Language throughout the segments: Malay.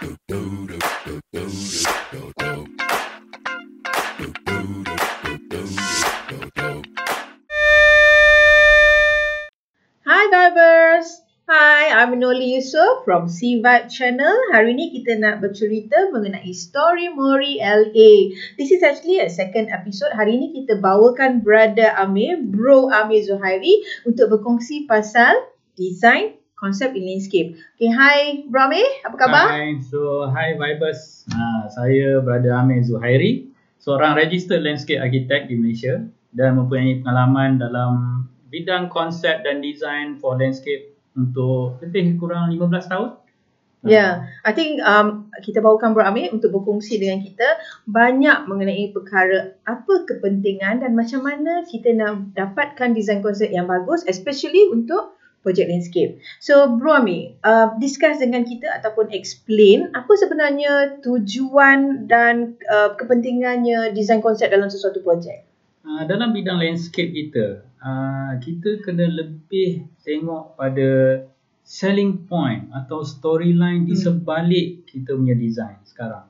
Hi Vibers. Hi, I'm Noli Yusof from C Vibe Channel. Hari ni kita nak bercerita mengenai Story Mori LA. This is actually a second episode. Hari ni kita bawakan Brother Amir, Bro Amir Zuhairi untuk berkongsi pasal design konsep in landscape. Okay, hi Bro Amir, apa khabar? Hi, so hi Vibers. Uh, saya Brother Amir Zuhairi, seorang registered landscape architect di Malaysia dan mempunyai pengalaman dalam bidang konsep dan design for landscape untuk lebih kurang 15 tahun. Ya, yeah, I think um, kita bawakan Bro Amir untuk berkongsi dengan kita banyak mengenai perkara apa kepentingan dan macam mana kita nak dapatkan design konsep yang bagus especially untuk project landscape. So Bro Amir, uh, discuss dengan kita ataupun explain apa sebenarnya tujuan dan uh, kepentingannya design konsep dalam sesuatu projek. Uh, dalam bidang landscape kita, uh, kita kena lebih tengok pada selling point atau storyline di Hmm. sebalik kita punya design sekarang.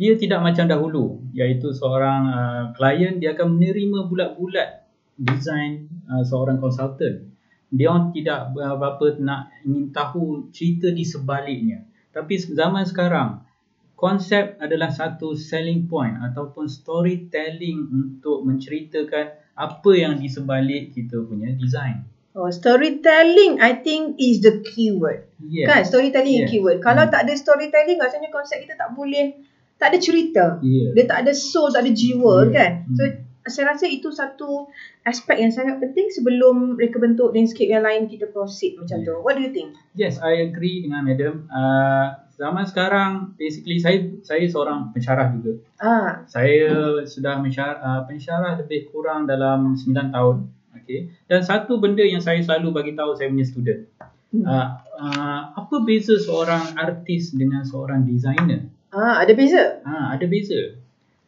Dia tidak macam dahulu, iaitu seorang uh, klien dia akan menerima bulat-bulat design uh, seorang consultant. Dia orang tidak berapa nak ingin tahu cerita di sebaliknya. Tapi zaman sekarang, konsep adalah satu selling point ataupun storytelling untuk menceritakan apa yang di sebalik kita punya design. Oh, storytelling I think is the keyword. Yes. Kan storytelling yeah. keyword. Kalau Hmm. tak ada storytelling rasanya konsep kita tak boleh tak ada cerita. Yeah. Dia tak ada soul, tak ada jiwa Yeah. kan. Hmm. So saya rasa itu satu aspek yang sangat penting sebelum reka bentuk landscape yang lain kita proceed macam tu. Yeah. What do you think? Yes, I agree dengan madam. Uh, zaman sekarang basically saya saya seorang pensyarah juga. Ah, Saya sudah mensyarah, uh, pensyarah lebih kurang dalam 9 tahun. Okay. Dan satu benda yang saya selalu bagi tahu saya punya student. Hmm. Uh, uh, apa beza seorang artis dengan seorang designer? ah ada beza. Ha, ada beza.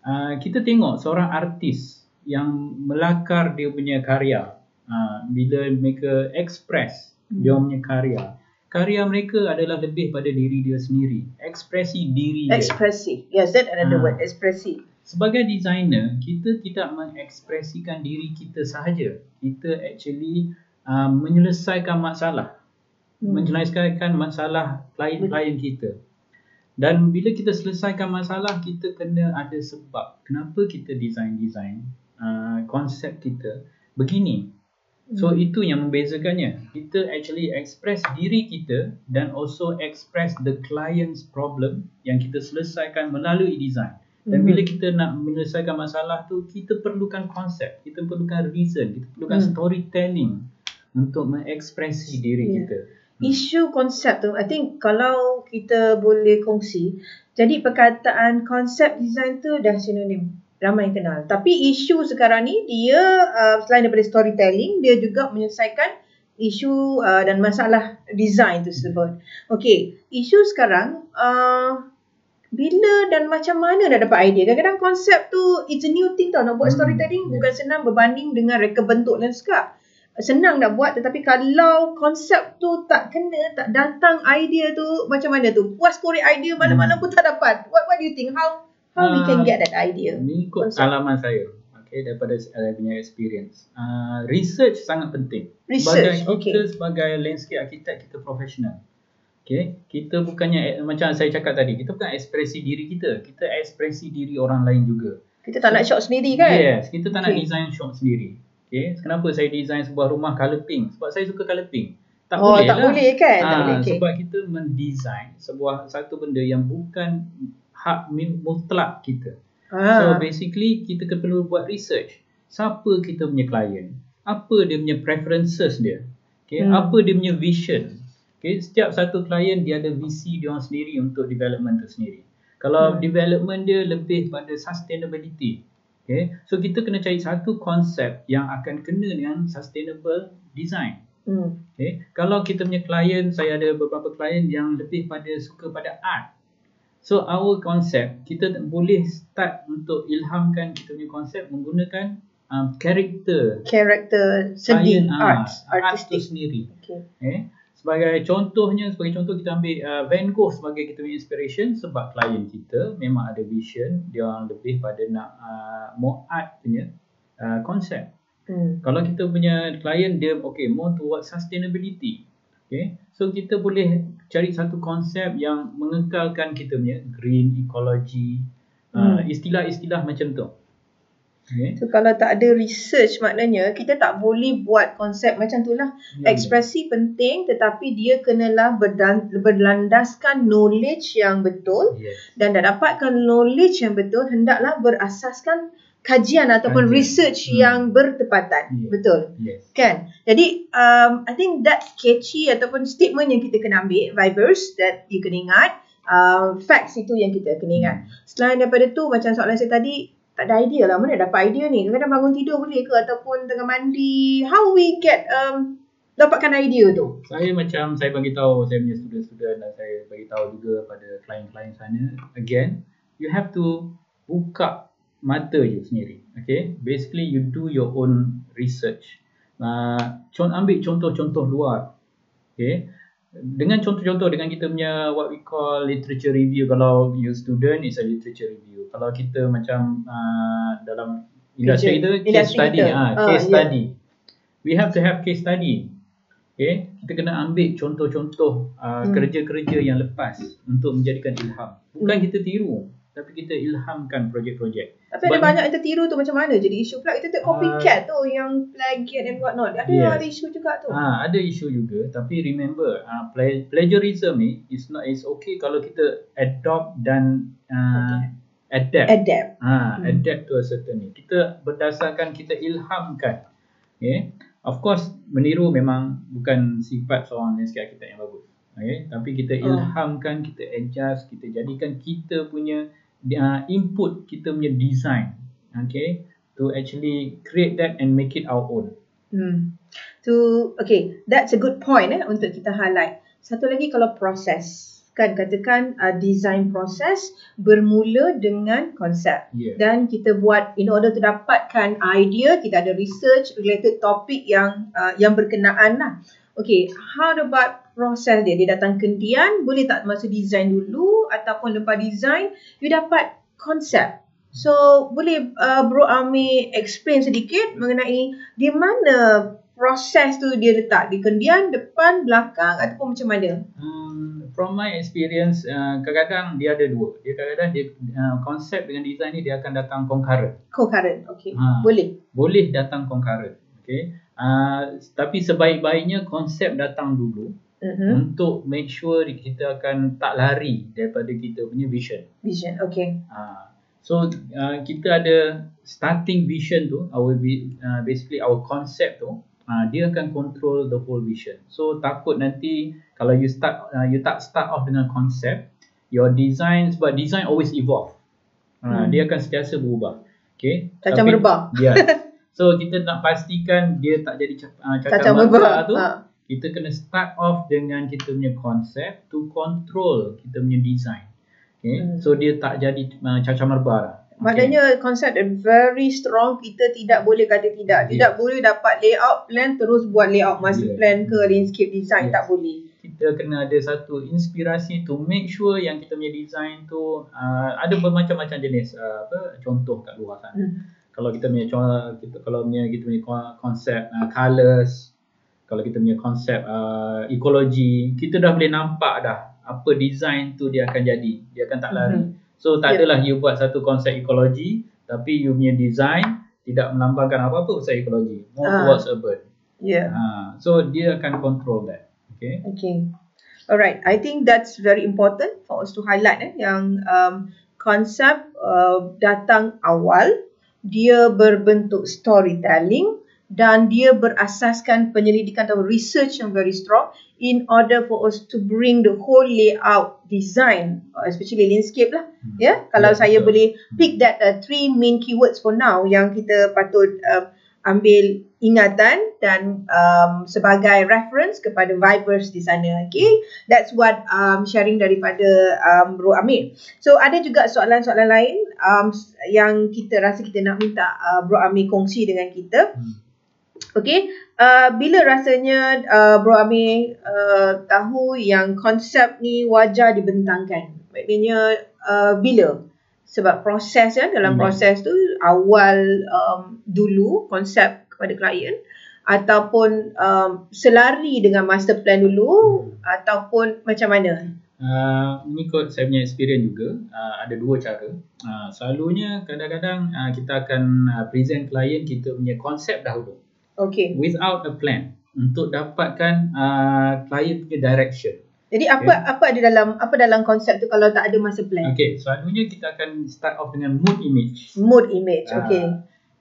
Uh, kita tengok seorang artis yang melakar dia punya karya. Uh, bila mereka express Hmm. dia punya karya. Karya mereka adalah lebih pada diri dia sendiri. Ekspresi diri dia. Ekspresi. Yes, that another Ah. word, ekspresi. Sebagai designer, kita tidak mengekspresikan diri kita sahaja. Kita actually uh, menyelesaikan masalah. Hmm. menyelesaikan masalah klien-klien kita. Dan bila kita selesaikan masalah, kita kena ada sebab kenapa kita design-design uh, konsep kita begini. So Hmm. itu yang membezakannya. Kita actually express diri kita dan also express the client's problem yang kita selesaikan melalui design. Dan Mhm. bila kita nak menyelesaikan masalah tu, kita perlukan konsep, kita perlukan reason, kita perlukan Hmm. storytelling untuk mengekspresi diri Yeah. kita. Isu konsep tu, I think kalau kita boleh kongsi, jadi perkataan konsep design tu dah sinonim. Ramai yang kenal. Tapi isu sekarang ni, dia uh, selain daripada storytelling, dia juga menyelesaikan isu uh, dan masalah design tu tersebut. Okay, isu sekarang, uh, bila dan macam mana nak dapat idea? Kadang-kadang konsep tu, it's a new thing tau. Nak buat Hmm, storytelling yeah. bukan senang berbanding dengan reka bentuk landscape senang nak buat tetapi kalau konsep tu tak kena tak datang idea tu macam mana tu puas korek idea malam-malam pun tak dapat what what do you think how how we can Ah, get that idea Ini ikut Konsep. pengalaman saya. Okay, daripada saya punya experience. Uh, research sangat penting. Research, sebagai kita okay. sebagai landscape architect kita profesional. Okay, kita bukannya macam saya cakap tadi, kita bukan ekspresi diri kita, kita ekspresi diri orang lain juga. kita tak nak shot sendiri kan Yes, kita tak nak Okay. design shop sendiri. Okay, kenapa saya design sebuah rumah colour pink? Sebab saya suka colour pink. Tak oh boleh tak lah. boleh kan tak Ah, boleh okay. Sebab kita mendesign sebuah satu benda yang bukan hak mutlak kita. So ah. basically kita perlu buat research. Siapa kita punya klien? Apa dia punya preferences dia? Okay, Hmm. apa dia punya vision? Okay, setiap satu klien dia ada visi dia orang sendiri untuk development tu sendiri. Kalau Hmm. development dia lebih pada sustainability. Okay, so kita kena cari satu konsep yang akan kena dengan sustainable design. hmm. Okay. Kalau kita punya klien, saya ada beberapa klien yang lebih pada suka pada art. So our concept, kita boleh start untuk ilhamkan kita punya konsep menggunakan um, karakter character sedih klien, ah, art tu artistic sendiri. okay. Eh? sebagai contohnya sebagai contoh kita ambil uh, Van Gogh sebagai kita punya inspiration sebab klien kita memang ada vision dia orang lebih pada nak uh, more art punya uh, konsep Hmm. kalau kita punya klien dia okay more towards sustainability okay? So kita boleh cari satu konsep yang mengekalkan kita punya green ecology uh, Hmm. istilah-istilah macam tu. Okay? So kalau tak ada research maknanya kita tak boleh buat konsep macam tu lah. Ya, Ekspresi penting tetapi dia kenalah berdan, berlandaskan knowledge yang betul. Yes. Dan dah dapatkan knowledge yang betul hendaklah berasaskan kajian ataupun Kajian. research Hmm. yang bertepatan. Ya. Betul. yes Kan? Jadi um, I think that's catchy ataupun statement yang kita kena ambil vibers that you kena ingat. Uh, facts itu yang kita kena ingat. Selain daripada tu macam soalan saya tadi tak ada idea lah mana dapat idea ni. Kadang-kadang bangun tidur boleh ke ataupun tengah mandi. How we get um, dapatkan idea tu? Saya macam saya bagi tahu saya punya student-student dan saya bagi tahu juga pada klien-klien sana again you have to buka mata je sendiri. Okay? Basically you do your own research. Uh, con- ambil contoh-contoh luar. Okay? Dengan contoh-contoh dengan kita punya what we call literature review kalau you student is a literature review. Kalau kita macam uh, dalam industri kita case study ah Ah, case ya. study. We have to have case study. Okay, kita kena ambil contoh-contoh uh, Hmm. kerja-kerja yang lepas untuk menjadikan ilham. Bukan kita tiru, tapi kita ilhamkan projek-projek. Tapi ada Sebab- banyak yang tertiru tu macam mana jadi isu pula kita tengok copycat tu yang plagiat and what not. Ada Yes. ada isu juga tu. Ah, ada isu juga, tapi remember, uh, pla- plagiarism ni is not is okay kalau kita adopt dan uh, adapt. Adapt. Ha, Hmm. adapt to a certain ni. Kita berdasarkan kita ilhamkan. Okay. Of course, meniru memang bukan sifat seorang landscape architect yang bagus. Okay. Tapi kita Oh. ilhamkan, kita adjust, kita jadikan kita punya uh, input, kita punya design. Okay. To actually create that and make it our own. Hmm. To okay, that's a good point eh untuk kita highlight. Satu lagi kalau proses. Kan katakan uh, design proses bermula dengan konsep. Yeah. Dan kita buat in order to dapatkan idea, kita ada research related topik yang uh, yang berkenaan lah. Okay, how about proses dia? Dia datang kendian, boleh tak masa design dulu ataupun lepas design, you dapat konsep. So, boleh uh, Bro Amir explain sedikit mengenai di mana proses tu dia letak? Di kendian, depan, belakang ataupun macam mana? Um, from my experience, uh, kadang-kadang dia ada dua. Dia kadang-kadang dia uh, konsep dengan design ni dia akan datang concurrent. Concurrent, okay. Ha. Boleh. boleh datang concurrent. Okay. Uh, tapi sebaik-baiknya konsep datang dulu Uh-huh. untuk make sure kita akan tak lari daripada kita punya vision. Vision, okay. Uh, so uh, kita ada starting vision tu, our uh, basically our concept tu, uh, dia akan control the whole vision. So takut nanti kalau you start uh, you tak start off dengan konsep, your design sebab design always evolve. Uh, Hmm. Dia akan sentiasa berubah. Okay. Cacang merebah. Ya. So kita nak pastikan dia tak jadi uh, merebah tu. Ha. Kita kena start off dengan kita punya konsep to control kita punya design. Okay. Hmm. So dia tak jadi uh, cacang merebah lah. Okay. Maknanya konsep dia very strong kita tidak boleh kata tidak. Tidak Yes. boleh dapat layout plan terus buat layout master Yes. plan ke landscape design Yes. tak boleh. kita kena ada satu inspirasi to make sure yang kita punya design tu uh, ada bermacam-macam jenis uh, apa contoh kat luar sana. Hmm. Kalau kita punya contoh kita kalau punya kita punya ko- konsep uh, colors, kalau kita punya konsep uh, ekologi, kita dah boleh nampak dah apa design tu dia akan jadi. Dia akan tak lari. So tak Yep. adalah you buat satu konsep ekologi tapi you punya design tidak melambangkan apa-apa pasal ekologi. More Ah. towards urban. Yeah. Uh, so dia akan control that. Okay. Okay. Alright. I think that's very important for us to highlight eh, yang um, konsep uh, datang awal, dia berbentuk storytelling dan dia berasaskan penyelidikan atau research yang very strong in order for us to bring the whole layout design, uh, especially landscape lah. Hmm. Ya, yeah? kalau Ya, saya betul. boleh pick that uh, three main keywords for now yang kita patut uh, ambil ingatan dan um, sebagai reference kepada vibers di sana. Okay, that's what um, sharing daripada um, Bro Amir. So ada juga soalan-soalan lain um, yang kita rasa kita nak minta uh, Bro Amir kongsi dengan kita. Hmm. Okay, uh, bila rasanya uh, Bro Amir uh, tahu yang konsep ni wajar dibentangkan? Maknanya uh, bila? Sebab proses kan, dalam Hmm. proses tu awal um, dulu konsep kepada klien ataupun um, selari dengan master plan dulu ataupun macam mana? Uh, mengikut saya punya experience juga, uh, ada dua cara. Uh, selalunya kadang-kadang uh, kita akan uh, present klien kita punya konsep dahulu Okay. without a plan untuk dapatkan uh, klien punya direction. Jadi apa apa ada dalam apa dalam konsep tu kalau tak ada master plan? Okay, selalunya kita akan start off dengan mood image. Mood image. Ah, Okay.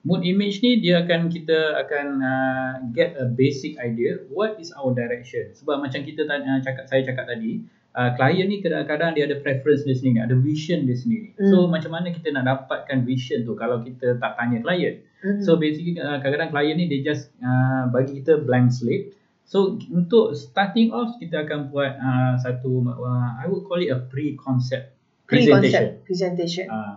mood image ni dia akan kita akan uh, get a basic idea what is our direction. Sebab macam kita tanya, cakap saya cakap tadi, uh, klien ni kadang-kadang dia ada preference dia sendiri, ada vision dia sendiri. Hmm. So macam mana kita nak dapatkan vision tu kalau kita tak tanya klien. Mhm. So basically uh, kadang-kadang klien ni dia just uh, bagi kita blank slate. So untuk starting off kita akan buat uh, satu uh, I would call it a pre-concept presentation. pre-concept presentation. Uh,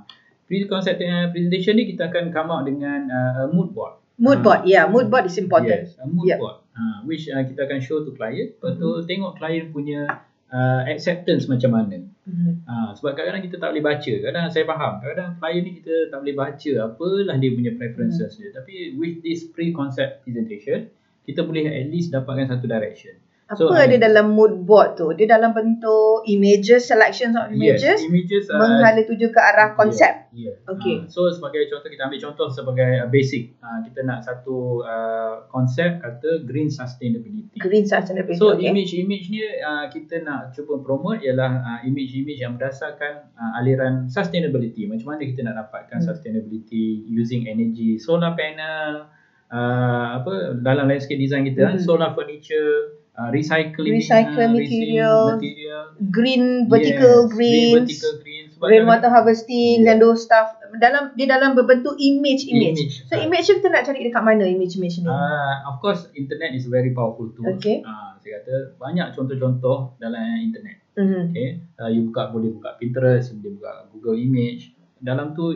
pre-concept uh, presentation ni kita akan come out dengan uh, a mood board. Mood Ah. board. Yeah, mood board is important. Yes, a mood Yeah. board. Uh, which uh, kita akan show to client. Lepas tu tengok client punya uh, acceptance macam mana. Mhm. Ha, sebab kadang-kadang kita tak boleh baca. Kadang saya faham. Kadang-kadang klien ni kita tak boleh baca apalah dia punya preferences dia. Tapi with this pre-concept presentation, kita boleh at least dapatkan satu direction. Apa So, ada uh, dalam mood board tu? Dia dalam bentuk images, selections of images Yes, images uh, menghala tuju ke arah konsep. Yeah. Okay. Uh, so sebagai contoh kita ambil contoh sebagai uh, basic. Uh, kita nak satu uh, konsep kata green sustainability. Green sustainability. So okay. image-image ni uh, kita nak cuba promote ialah uh, image-image yang berdasarkan uh, aliran sustainability. Macam mana kita nak dapatkan Hmm. sustainability using energy, solar panel, uh, apa dalam landscape design kita Hmm. solar furniture, uh, recycling, Recycle uh, materials, resin material, green vertical yes, green vertical greens. Rainwater kadang- harvesting Yeah. dan those stuff dalam dia dalam berbentuk image image. Image. So image tu kita nak cari dekat mana image image ni? Uh, of course, internet is very powerful tool. Okay. Uh, saya kata banyak contoh-contoh dalam internet. Mhm. Okay, uh, you buka boleh buka Pinterest, boleh buka Google Image. Dalam tu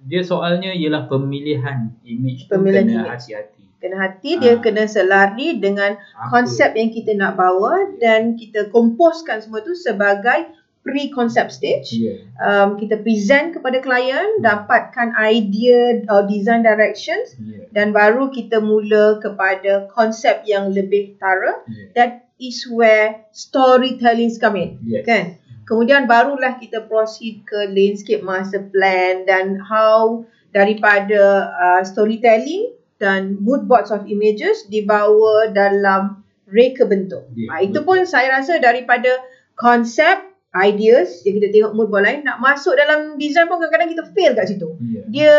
dia soalnya ialah pemilihan image tu Pemilihan kena image. hati-hati. Kena hati dia Ah. kena selari dengan Apa- konsep yang kita nak bawa dan kita komposkan semua tu sebagai pre-concept stage. Yeah. Um, kita present kepada klien, dapatkan idea or design directions Yeah. dan baru kita mula kepada konsep yang lebih tara. yeah. That is where storytelling come in. Yes. Kan? Kemudian barulah kita proceed ke landscape master plan dan how daripada uh, storytelling dan mood boards of images dibawa dalam reka bentuk. Yeah, Yeah, itu pun saya rasa daripada konsep, ideas yang kita tengok mood board lain nak masuk dalam design pun kadang-kadang kita fail kat situ. Yeah. Dia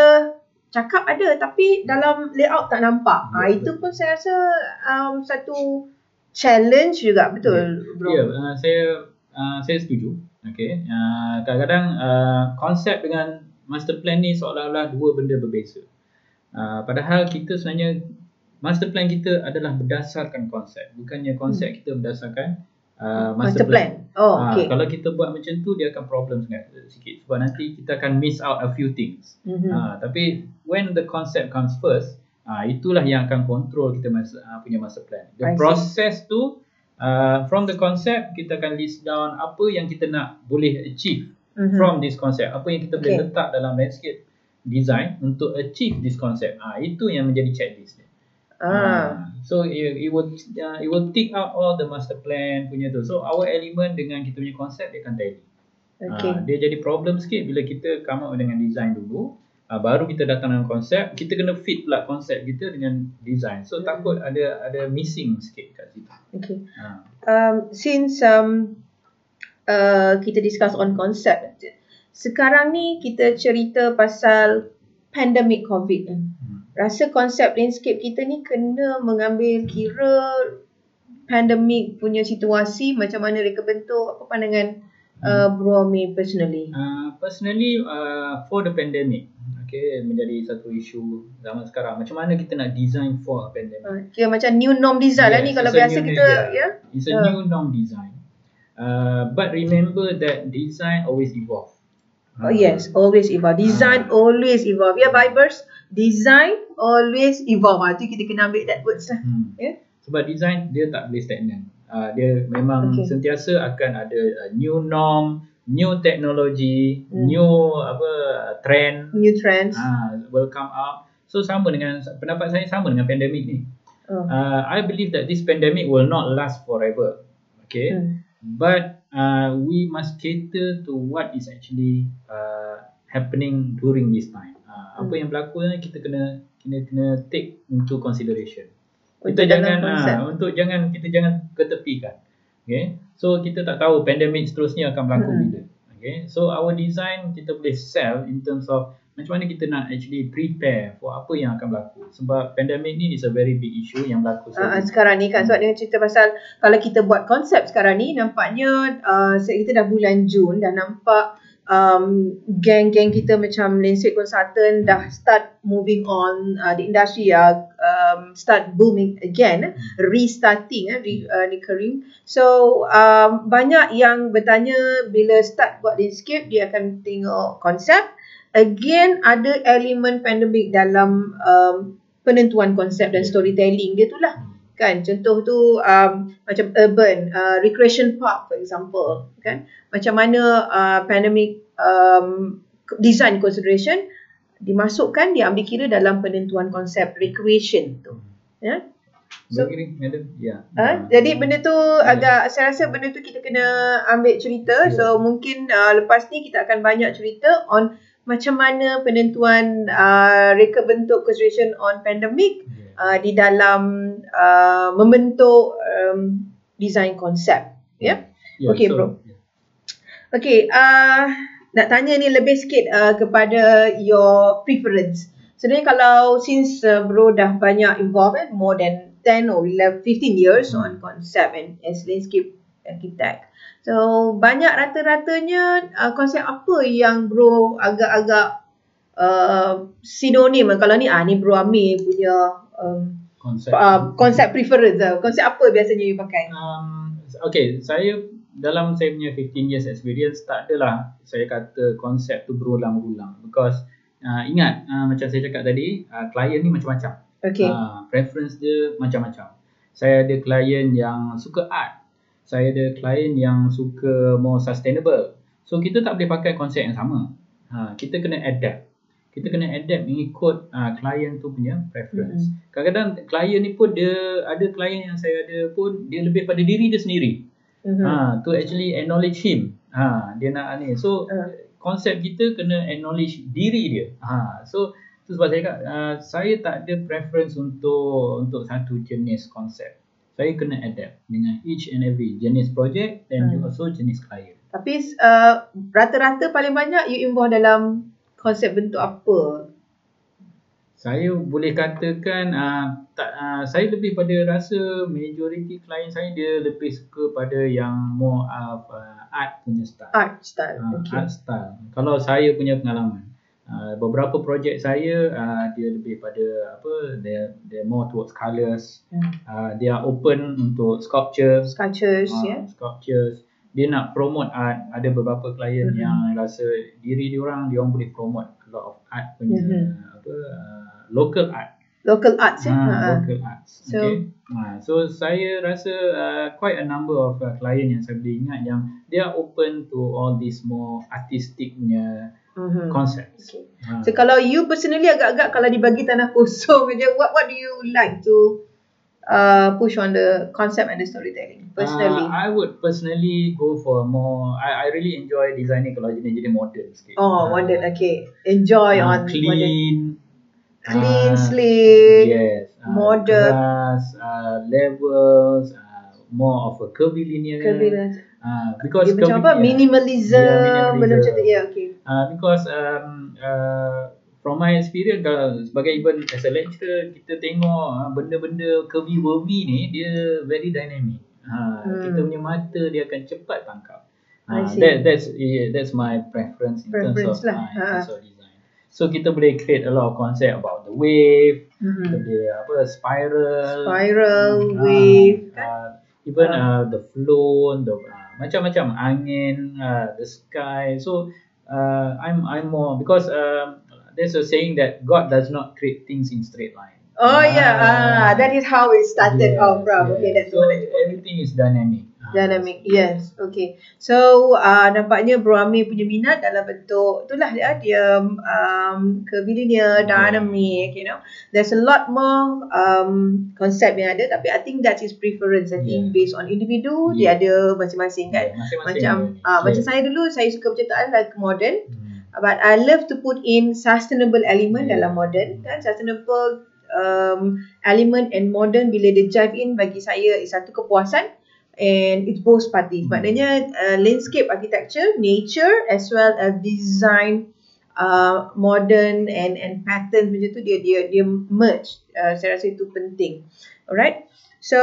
cakap ada tapi dalam layout tak nampak. Ya, Ah itu pun saya rasa um, satu challenge juga betul bro. Ya, uh, saya uh, saya setuju. Okay. Uh, kadang-kadang uh, konsep dengan master plan ni seolah-olah dua benda berbeza. Uh, padahal kita sebenarnya master plan kita adalah berdasarkan konsep. Bukannya konsep kita berdasarkan uh, Master master, plan. plan. Oh, Ah, okay. Kalau kita buat macam tu dia akan problem sangat sikit sebab nanti kita akan miss out a few things. Mhm. Ah, tapi when the concept comes first, ah, itulah yang akan control kita masa, ah, punya master plan. I The see. process tu uh, from the concept kita akan list down apa yang kita nak boleh achieve Mhm. from this concept. Apa yang kita boleh Okay. letak dalam landscape design untuk achieve this concept. Ah, itu yang menjadi checklist dia. ah. Ah, so it, it will uh, it will tick out all the master plan punya tu. So our element dengan kita punya konsep dia akan tally. Okay. Ah, dia jadi problem sikit bila kita come out dengan design dulu. Ah, baru kita datang dengan konsep, kita kena fit pula konsep kita dengan design. So Hmm. takut ada ada missing sikit kat situ. Okay. Ah. Um, since um, uh, kita discuss on concept, sekarang ni kita cerita pasal pandemic COVID. Hmm. Rasa konsep landscape kita ni kena mengambil kira pandemic punya situasi macam mana reka bentuk apa pandangan uh, Bro Amir personally. Uh, personally uh, for the pandemic okay menjadi satu isu zaman sekarang macam mana kita nak design for a pandemic Uh, kira macam new norm design lah Yes, ni kalau biasa kita ya. It's a Uh. new norm design. Uh, but remember that design always evolve. Oh, yes, always evolve. Design always evolve. Ya, Vibers, design always evolve. Ah, tu kita kena ambil that words lah. Hmm. Ya. Sebab design dia tak boleh stagnant. Uh, dia memang Okay. okay. sentiasa akan ada uh, new norm, new technology, Hmm. new apa trend New trends. uh, will come out. So sama dengan pendapat saya sama dengan pandemik ni. Oh. Uh, I believe that this pandemic will not last forever. Okay. Hmm. But uh, we must cater to what is actually uh, happening during this time. Uh, Apa Hmm. yang berlaku ni kita kena kena kena take into consideration. Untuk Kita jangan ah, untuk jangan kita jangan ketepikan. Okay. So kita tak tahu pandemik seterusnya akan berlaku Hmm. bila. Okay. So our design kita boleh sell in terms of macam mana kita nak actually prepare for apa yang akan berlaku. Sebab pandemik ni is a very big issue yang berlaku Uh, sekarang. sekarang ni kan sebab dengan cerita pasal kalau kita buat konsep sekarang ni nampaknya uh, kita dah bulan Jun dah nampak um, geng-geng kita macam landscape consultant dah start moving on uh, the industry uh, um, start booming again restarting uh, re, uh, recurring. So um, banyak yang bertanya bila start buat landscape dia akan tengok konsep. Again ada elemen pandemic dalam um, penentuan konsep dan storytelling dia tu lah kan contoh tu um, macam urban uh, recreation park for example kan macam mana uh, pandemic um, design consideration dimasukkan diambil kira dalam penentuan konsep recreation tu ya so- So, Begini, madam? Ya. Ha? Jadi benda tu agak saya rasa benda tu kita kena ambil cerita. Ya. So mungkin uh, lepas ni kita akan banyak cerita on macam mana penentuan uh, reka bentuk consideration on pandemic Yeah. Uh, di dalam uh, membentuk um, design konsep. Ya. Yeah, Okay, bro. Okay, uh, nak tanya ni lebih sikit uh, kepada your preference. Sebenarnya kalau since uh, bro dah banyak involved eh, more than 10 or 11, 15 years Hmm. on concept and as landscape architect. So banyak rata-ratanya uh, konsep apa yang bro agak-agak uh, sinonim kalau ni ah ni bro Amir punya um, Konsep. uh, konsep preference lah. Konsep apa biasanya you pakai? Um, okay, saya dalam saya punya 15 years experience tak adalah saya kata konsep tu berulang-ulang because uh, ingat uh, macam saya cakap tadi uh, klien ni macam-macam. Okay. Uh, preference dia macam-macam. Saya ada klien yang suka art. Saya ada klien yang suka more sustainable. So kita tak boleh pakai konsep yang sama. Ha, kita kena adapt. Kita kena adapt mengikut uh, klien tu punya preference. Mm-hmm. Kadang-kadang klien ni pun dia ada klien yang saya ada pun dia lebih pada diri dia sendiri. Mhm. Ha to actually acknowledge him. Ha dia nak ni. So Ah. konsep kita kena acknowledge diri dia. Ha so tu sebab saya kata uh, saya tak ada preference untuk untuk satu jenis konsep. Saya kena adapt dengan each and every jenis project dan Hmm. also jenis klien. Tapi uh, rata-rata paling banyak you involve dalam konsep bentuk apa? Saya boleh katakan uh, tak uh, saya lebih pada rasa majority klien saya dia lebih suka pada yang more of uh, art punya style. Art style. uh, okay. art style. Kalau saya punya pengalaman, uh, beberapa projek saya uh, dia lebih pada apa dia dia more towards colours. Hmm. Uh, they are open untuk sculpture, Sculptures, uh, ya. sculptures. Dia nak promote art. Ada beberapa klien Mhm. yang rasa diri dia orang dia orang boleh promote a lot of art punya Mhm. apa uh, local art. Local arts, ya. Ah, Ha. local arts. So- okay. Ah, so saya rasa uh, quite a number of uh, client yang saya boleh ingat yang they are open to all these more artistic punya Mhm. concepts. Okay. Ah. So kalau you personally agak-agak kalau dibagi tanah kosong aja, what what do you like to uh, push on the concept and the storytelling personally? Uh, I would personally go for more. I, I really enjoy designing kalau jenis jadi modern sikit. oh, Ah, modern. Okay. Enjoy ah, on modern. clean, Clean ah, slate. Yes, ah, modern. grass, ah, levels, ah, more of a curvy linear. Curvy Ah, because Dia macam curvy- apa? yeah. Minimalism. Yeah, Benda minimalism. macam tu. Ya, okay. Uh, because um, uh, from my experience kalau sebagai even as a lecturer kita tengok uh, benda-benda curvy wavy ni dia very dynamic. Ha, Hmm. kita punya mata dia akan cepat tangkap. Ha, that that's yeah, that's my preference in Preference terms of lah. uh, in Ha. terms of design. So kita boleh create a lot of concept about the wave, Mhm. kita boleh apa spiral, Spiral, Ah, wave, kan? uh, even Ah. uh, the flow, the uh, macam-macam angin, uh, the sky. So uh, I'm I'm more because um, there's a saying that God does not create things in straight line. Oh yeah, ah, that is how it started Yes, off from. Okay, yes. that's so that quoted. everything is dynamic. Ah, Dynamic, yes. Okay. So, uh, nampaknya Bro Amir punya minat dalam bentuk, itulah dia, dia um, curvilinear, dynamic, you know. There's a lot more um, konsep yang ada tapi I think that's his preference. I think Yeah. based on individu, Yeah. dia ada masing-masing kan. Yeah, masing-masing Macam ada. uh, macam Yeah. saya dulu, saya suka penciptaan like modern. Hmm. But I love to put in sustainable element Yeah. dalam modern kan sustainable um, element and modern bila dia jive in bagi saya is satu kepuasan and it's both parties. Hmm. Maknanya uh, landscape architecture, nature as well as design uh, modern and and pattern macam tu dia dia dia merge. Uh, saya rasa itu penting. Alright. So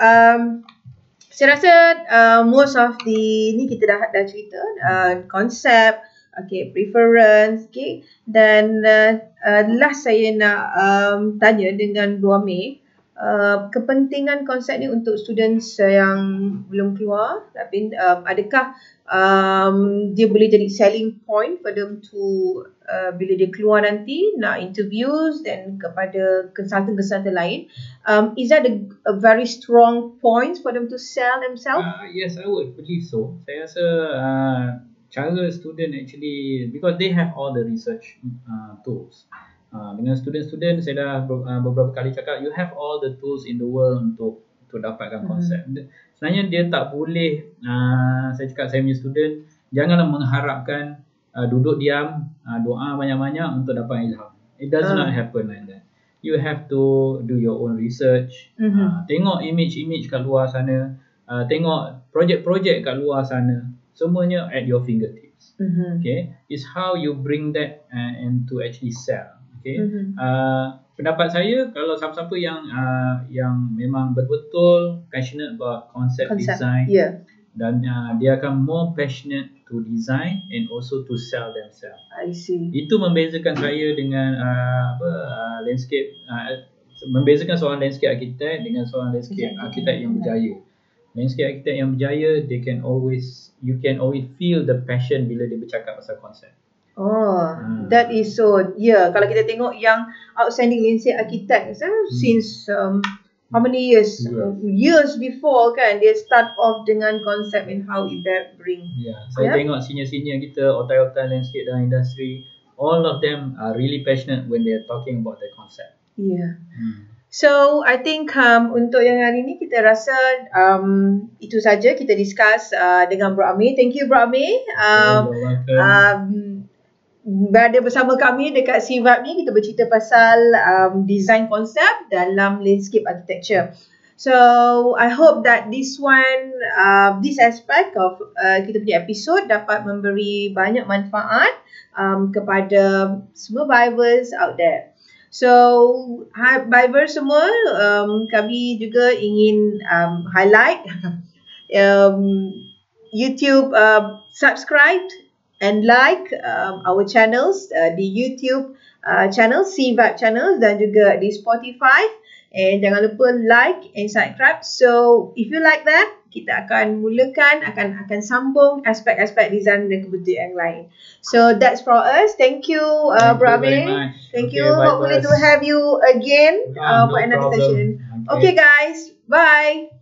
um, saya rasa uh, most of the ni kita dah dah cerita uh, konsep okay preference okay dan uh, uh, last saya nak um, tanya dengan Bro Amir uh, kepentingan konsep ni untuk students yang belum keluar tapi um, adakah um, dia boleh jadi selling point for them to uh, bila dia keluar nanti nak interviews dan kepada consultant-consultant lain um, is that a, a very strong point for them to sell themselves? Uh, yes, I would believe so. Saya rasa uh, cara student actually because they have all the research uh, tools. Uh, dengan student-student saya dah ber, uh, beberapa kali cakap you have all the tools in the world untuk untuk dapatkan Mhm. konsep. Mm. Sebenarnya dia tak boleh uh, saya cakap saya punya student janganlah mengharapkan uh, duduk diam uh, doa banyak-banyak untuk dapat ilham. It does Ah. not happen like that. You have to do your own research. Mhm. Uh, tengok image-image kat luar sana, uh, tengok projek-projek kat luar sana. Semuanya at your fingertips. Mm-hmm. Okay, is how you bring that uh, and to actually sell. Okay, Mhm. uh, pendapat saya kalau siapa-siapa yang uh, yang memang betul-betul passionate about concept, Konsep. design Yeah, dan uh, dia akan more passionate to design and also to sell themselves. I see. Itu membezakan saya dengan uh, apa uh, landscape uh, membezakan seorang landscape architect dengan seorang landscape architect yang berjaya. Landscape architect yang berjaya they can always you can always feel the passion bila dia bercakap pasal konsep. Oh, Hmm. that is so. Yeah, kalau kita tengok yang outstanding landscape architect uh, since um, how many years? Yes. Uh, years before kan, dia start off dengan konsep and how it bear- bring. Yeah. saya Yeah. tengok senior-senior kita otai-otai landscape dalam industri all of them are really passionate when they are talking about their concept. Yeah. Hmm. So I think um, untuk yang hari ni kita rasa um, itu saja kita discuss uh, dengan Bro Amir. Thank you Bro Amir. Um, um, berada bersama kami dekat CVAP ni kita bercerita pasal um, design konsep dalam landscape architecture. So I hope that this one, uh, this aspect of uh, kita punya episode dapat memberi banyak manfaat um, kepada semua buyers out there. So, hi buyers semua, um, kami juga ingin um, highlight um, YouTube uh, subscribe and like um, our channels uh, di YouTube uh, channel, CVAP channel dan juga di Spotify. And jangan lupa like and subscribe. So, if you like that, kita akan mulakan, akan akan sambung aspek-aspek design dan kebutuhan yang lain. So, that's for us. Thank you, uh, Thank you. Thank Okay, you. bye Hopefully to have you again Yeah, uh, no for another problem. session. Okay. Okay, guys. Bye.